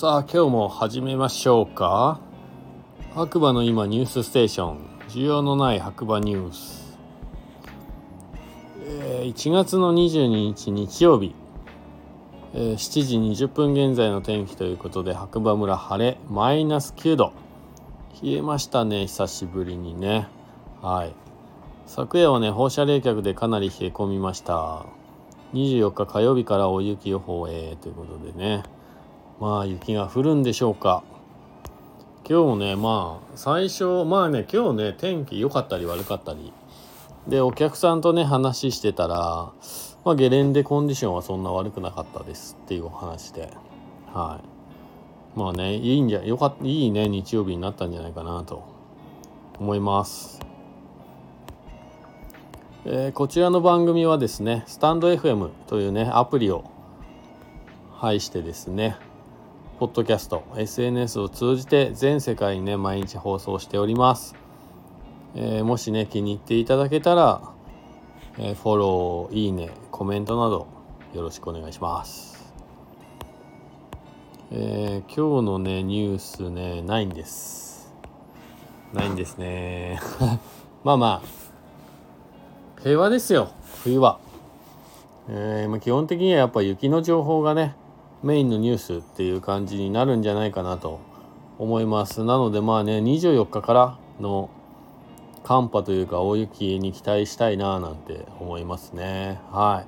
さあ今日も始めましょうか。白馬の今ニュースステーション。需要のない白馬ニュース、えー、1月の22日日曜日、えー、7時20分現在の天気ということで白馬村晴れマイナス9度。冷えましたね久しぶりにね。はい。昨夜はね放射冷却でかなり冷え込みました。24日火曜日から大雪予報へということでね。まあ雪が降るんでしょうか。今日ねまあ最初まあね今日ね天気良かったり悪かったり。でお客さんとね話してたらまあゲレンデコンディションはそんな悪くなかったですっていうお話で。はい。まあねいいんじゃよかったいいね日曜日になったんじゃないかなと。思います。えー、こちらの番組はですねスタンド FM というねアプリを配してですねポッドキャスト SNS を通じて全世界にね毎日放送しております、えー、もしね気に入っていただけたら、えー、フォローいいねコメントなどよろしくお願いします。えー、今日のねニュースねないんです。ないんですね。まあまあ平和ですよ冬は。えー、基本的にはやっぱ雪の情報がねメインのニュースっていう感じになるんじゃないかなと思います。なのでまあね24日からの寒波というか大雪に期待したいななんて思いますね。は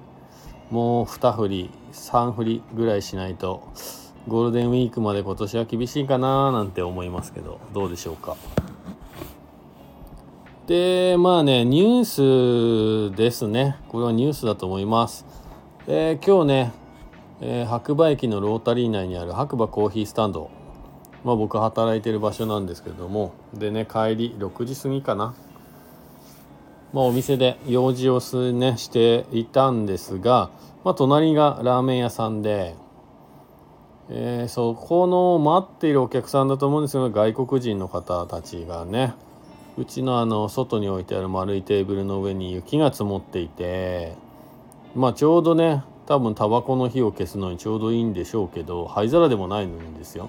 い。もう2振り3振りぐらいしないとゴールデンウィークまで今年は厳しいかななんて思いますけどどうでしょうか。でまあねニュースですね。これはニュースだと思います。えー、今日ねえー、白馬駅のロータリー内にある白馬コーヒースタンド。まあ僕働いてる場所なんですけども。でね帰り6時過ぎかな。まあお店で用事をすねしていたんですがまあ隣がラーメン屋さんでえー、そこの待っているお客さんだと思うんですけど外国人の方たちがねうちのあの外に置いてある丸いテーブルの上に雪が積もっていてまあちょうどね多分タバコの火を消すのにちょうどいいんでしょうけど灰皿でもないんですよ。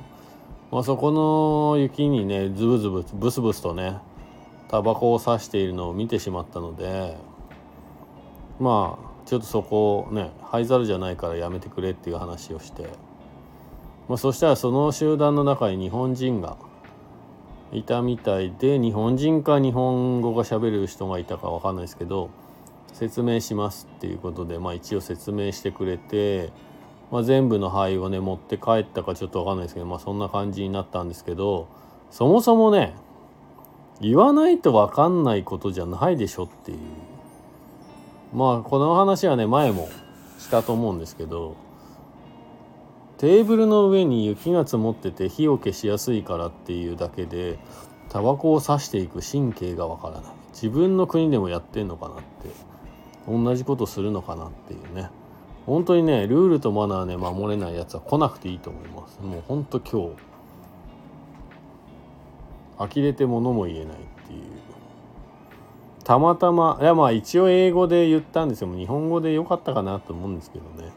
まあ、そこの雪にねズブズブブスブスとねタバコを刺しているのを見てしまったのでまあちょっとそこをね灰皿じゃないからやめてくれっていう話をして、まあ、そしたらその集団の中に日本人がいたみたいで日本人か日本語がしゃべる人がいたか分かんないですけど説明しますっていうことで、まあ、一応説明してくれて、まあ、全部の灰をね持って帰ったかちょっと分かんないですけど、まあ、そんな感じになったんですけどそもそもね言わないと分かんないことじゃないでしょっていう。まあこの話はね前もしたと思うんですけどテーブルの上に雪が積もってて火を消しやすいからっていうだけでタバコを刺していく神経がわからない。自分の国でもやってんのかなって。同じことするのかなっていうね。本当にねルールとマナーね守れないやつは来なくていいと思います。もうほんと今日呆れて物も言えないっていう。たまたまいやまあ一応英語で言ったんですよ。日本語でよかったかなと思うんですけどね。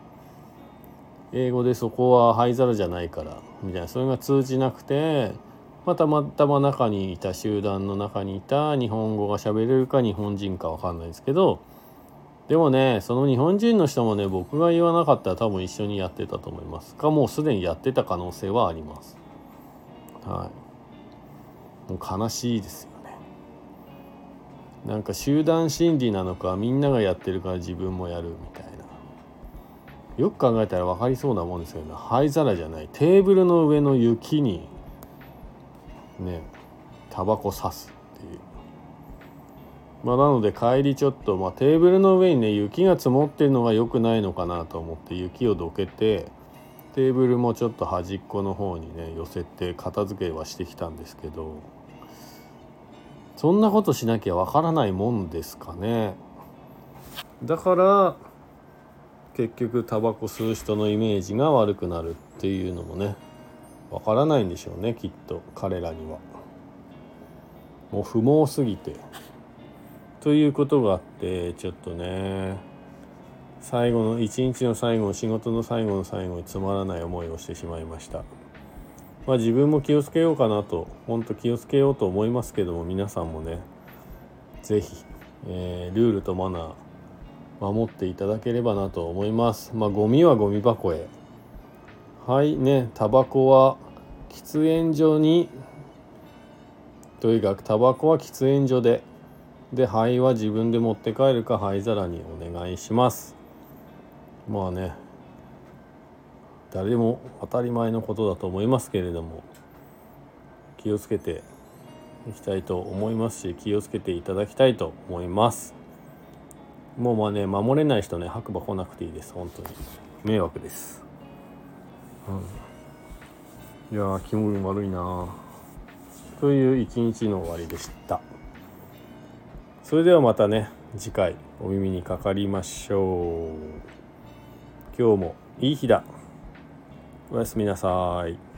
英語でそこは灰皿じゃないからみたいな。それが通じなくてま、たまたま中にいた集団の中にいた日本語が喋れるか日本人か分かんないですけどでもねその日本人の人もね僕が言わなかったら多分一緒にやってたと思います。かもうすでにやってた可能性はあります。はい。もう悲しいですよね。なんか集団心理なのかみんながやってるから自分もやるみたいな。よく考えたら分かりそうなもんですけどね。灰皿じゃない。テーブルの上の雪にねタバコ刺すっていう。まあ、なので帰りちょっと、まあ、テーブルの上にね雪が積もってるのが良くないのかなと思って雪をどけてテーブルもちょっと端っこの方にね寄せて片付けはしてきたんですけどそんなことしなきゃわからないもんですかね。だから結局タバコ吸う人のイメージが悪くなるっていうのもねわからないんでしょうねきっと彼らには。もう不毛すぎて。ということがあってちょっとね最後の一日の最後仕事の最後の最後につまらない思いをしてしまいました。まあ、自分も気をつけようかなと本当気をつけようと思いますけども皆さんもね是非、えー、ルールとマナー守っていただければなと思います。まあゴミはゴミ箱へ。はいねタバコは喫煙所にとにかくタバコは喫煙所で。で灰は自分で持って帰るか灰皿にお願いします。まあね誰でも当たり前のことだと思いますけれども気をつけていきたいと思いますし気をつけていただきたいと思います。もうまあね守れない人ね白馬来なくていいです。本当に。迷惑です、うん、いや気分悪いなという一日の終わりでした。それではまたね次回お耳にかかりましょう今日もいい日だおやすみなさい。